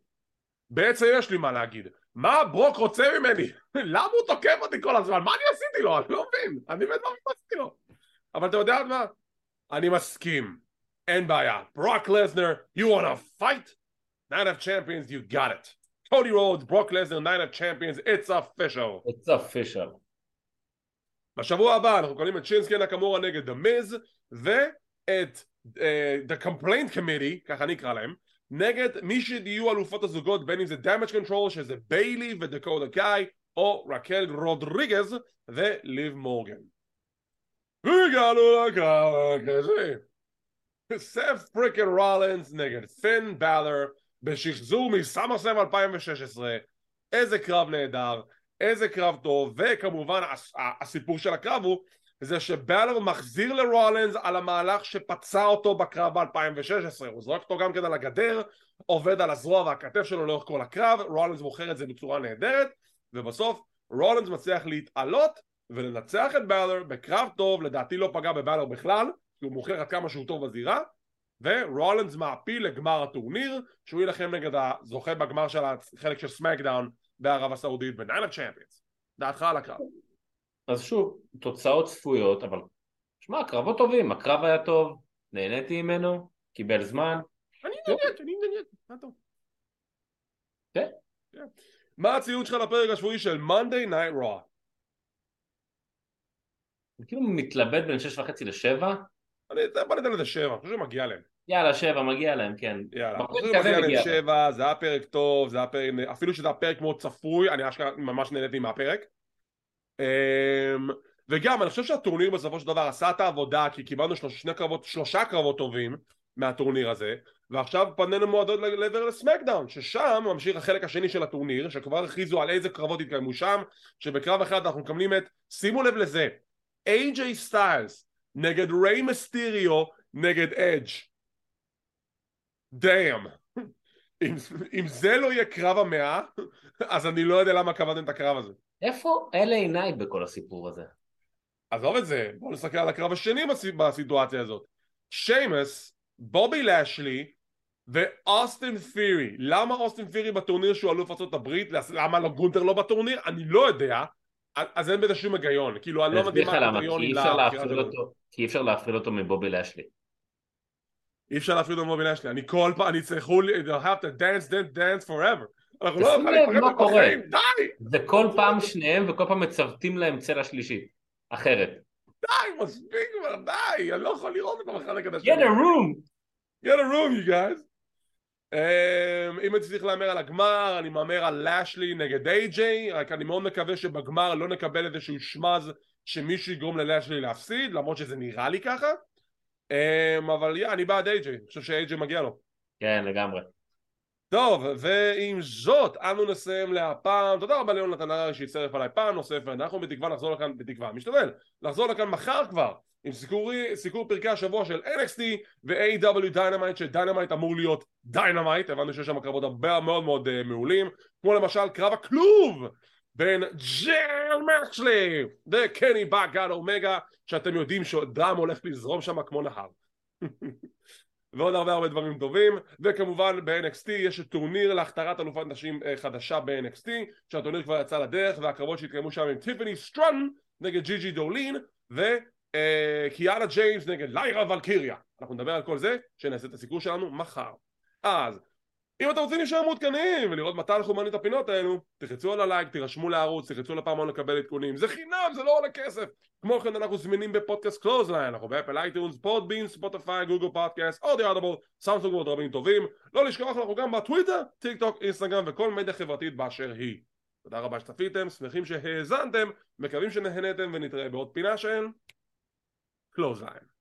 בעצם יש לי מה להגיד. מה ברוק רוצה ממני? למה הוא תוקף אותי כל הזמן? מה אני עשיתי לו? אני לא מבין. אני באמת לא מבין לו. אבל אתה יודע מה? אני מסכים אין בעיה ברוק לסנר you wanna fight night of champions you got it קודי רודס, ברוק לסנר, night of champions, it's official. it's official בשבוע הבא אנחנו קוראים את שינסקי נקמורה נגד The Miz ואת uh, The Complaint Committee, ככה אני אקרא להם, נגד מי שיהיו אלופות הזוגות בין אם זה Damage Control שזה ביילי ודקודה קאי או רקל רודריגז וליב מורגן. והגענו לקרב הכזה. סף פריקן רולנס נגד פין בלר בשחזור מסמרסם 2016 איזה קרב נהדר איזה קרב טוב וכמובן הסיפור של הקרב הוא זה שבלר מחזיר לרולנס על המהלך שפצע אותו בקרב ב-2016 הוא זורק אותו גם כן על הגדר עובד על הזרוע והכתף שלו לאורך כל הקרב רולנס מוכר את זה בצורה נהדרת ובסוף רולנס מצליח להתעלות ולנצח את בלר בקרב טוב לדעתי לא פגע בבלר בכלל כי הוא מוכר עד כמה שהוא טוב בזירה ורולנס מעפיל לגמר הטורניר שהוא יילחם נגד הזוכה בגמר של החלק של סמקדאון בערב הסעודית בניינה צ'מפיונס דעתך על הקרב אז שוב תוצאות צפויות אבל שמע קרבות טובים הקרב היה טוב נהניתי ממנו קיבל זמן אני נהנית, אני נהנית, מה טוב כן. כן. מה הציון שלך לפרק השבועי של Monday Night Raw? אני כאילו מתלבט בין שש וחצי לשבע אני, בוא ניתן לזה שבע, אני חושב שמגיע להם. יאללה שבע מגיע להם כן. יאללה, אני חושב שמגיע להם. שבע, זה היה פרק טוב, זה היה פרק, אפילו שזה היה פרק מאוד צפוי, אני אשכרה ממש נהניתי מהפרק. אמ, וגם אני חושב שהטורניר בסופו של דבר עשה את העבודה כי קיבלנו שלוש, שני קרבות, שלושה קרבות טובים מהטורניר הזה ועכשיו פנינו מועדות לעבר לסמקדאון ששם ממשיך החלק השני של הטורניר שכבר הכריזו על איזה קרבות יתקיימו שם שבקרב אחד אנחנו מקבלים את שימו לב לזה AJ סטיילס נגד ריי מסטיריו נגד אדג' דאם אם, אם זה לא יהיה קרב המאה אז אני לא יודע למה קבעתם את הקרב הזה איפה אל איי נייט בכל הסיפור הזה? עזוב את זה, בואו נסתכל על הקרב השני בס- בסיטואציה הזאת. שיימס, בובי לאשלי ואוסטין פירי. למה אוסטין פירי בטורניר שהוא אלוף הברית? למה לא גונטר לא בטורניר? אני לא יודע. אז אין בזה שום היגיון. כאילו, אני לא מבין לך מה הקריטריונים כי אי אפשר להפריד אותו מבובי לאשלי. אי אפשר להפריד אותו מבובי לאשלי. אני כל פעם, אני לי, they'll have to dance, dance, dance forever. אנחנו לא לב להיפרד מה קורה. בחיים, די! זה כל פעם שניהם וכל פעם מצוותים להם צלע שלישית. אחרת. די, מספיק כבר, די! אני לא יכול לראות אחד נגד השני. get a room! get a room you guys אם אני צריך להמר על הגמר אני מהמר על לאשלי נגד איי-ג'יי רק אני מאוד מקווה שבגמר לא נקבל איזשהו שמז שמישהו יגרום ללאשלי להפסיד למרות שזה נראה לי ככה אמ, אבל yeah, אני בעד איי-ג'יי אני חושב שאיי-ג'יי מגיע לו כן לגמרי. טוב, ועם זאת, אנו נסיים להפעם. תודה רבה ליונתן הררי שהצטרף עליי פעם נוספת. אנחנו בתקווה לחזור לכאן, בתקווה, משתדל, לחזור לכאן מחר כבר, עם סיקורי, סיקור פרקי השבוע של NXT ו-AEW דיינמייט, שדיינמייט אמור להיות דיינמייט, הבנתי שיש שם קרבות הרבה מאוד מאוד אה, מעולים, כמו למשל קרב הכלוב בין ג'ון מוקסלי וקני באגד אומגה, שאתם יודעים שדם הולך לזרום שם כמו נהר. ועוד הרבה הרבה דברים טובים וכמובן ב-NXT יש טורניר להכתרת אלופת נשים אה, חדשה ב-NXT שהטורניר כבר יצא לדרך והקרבות שהתקיימו שם עם טיפני סטרטון נגד ג'י ג'י דולין וקיאנה ג'יימס נגד לירה ולקיריה. אנחנו נדבר על כל זה שנעשה את הסיקור שלנו מחר. אז אם אתם רוצים להישאר מעודכנים ולראות מתי אנחנו מעלים את הפינות האלו תחצו על הלייק, תירשמו לערוץ, תחצו לפעמון לקבל עדכונים. זה חינם, זה לא עולה כסף. כמו כן אנחנו זמינים בפודקאסט Clothesline אנחנו ב Apple iTunes, Podbean, Spotify, Google Podcast, Audible, Samsung ועוד רבים טובים. לא לשכוח אנחנו גם בטוויטר, טיק טוק, אינסטגרם וכל מדיה חברתית באשר היא. תודה רבה שצפיתם, שמחים שהאזנתם מקווים שנהנתם ונתראה בעוד פינה של קלוזליין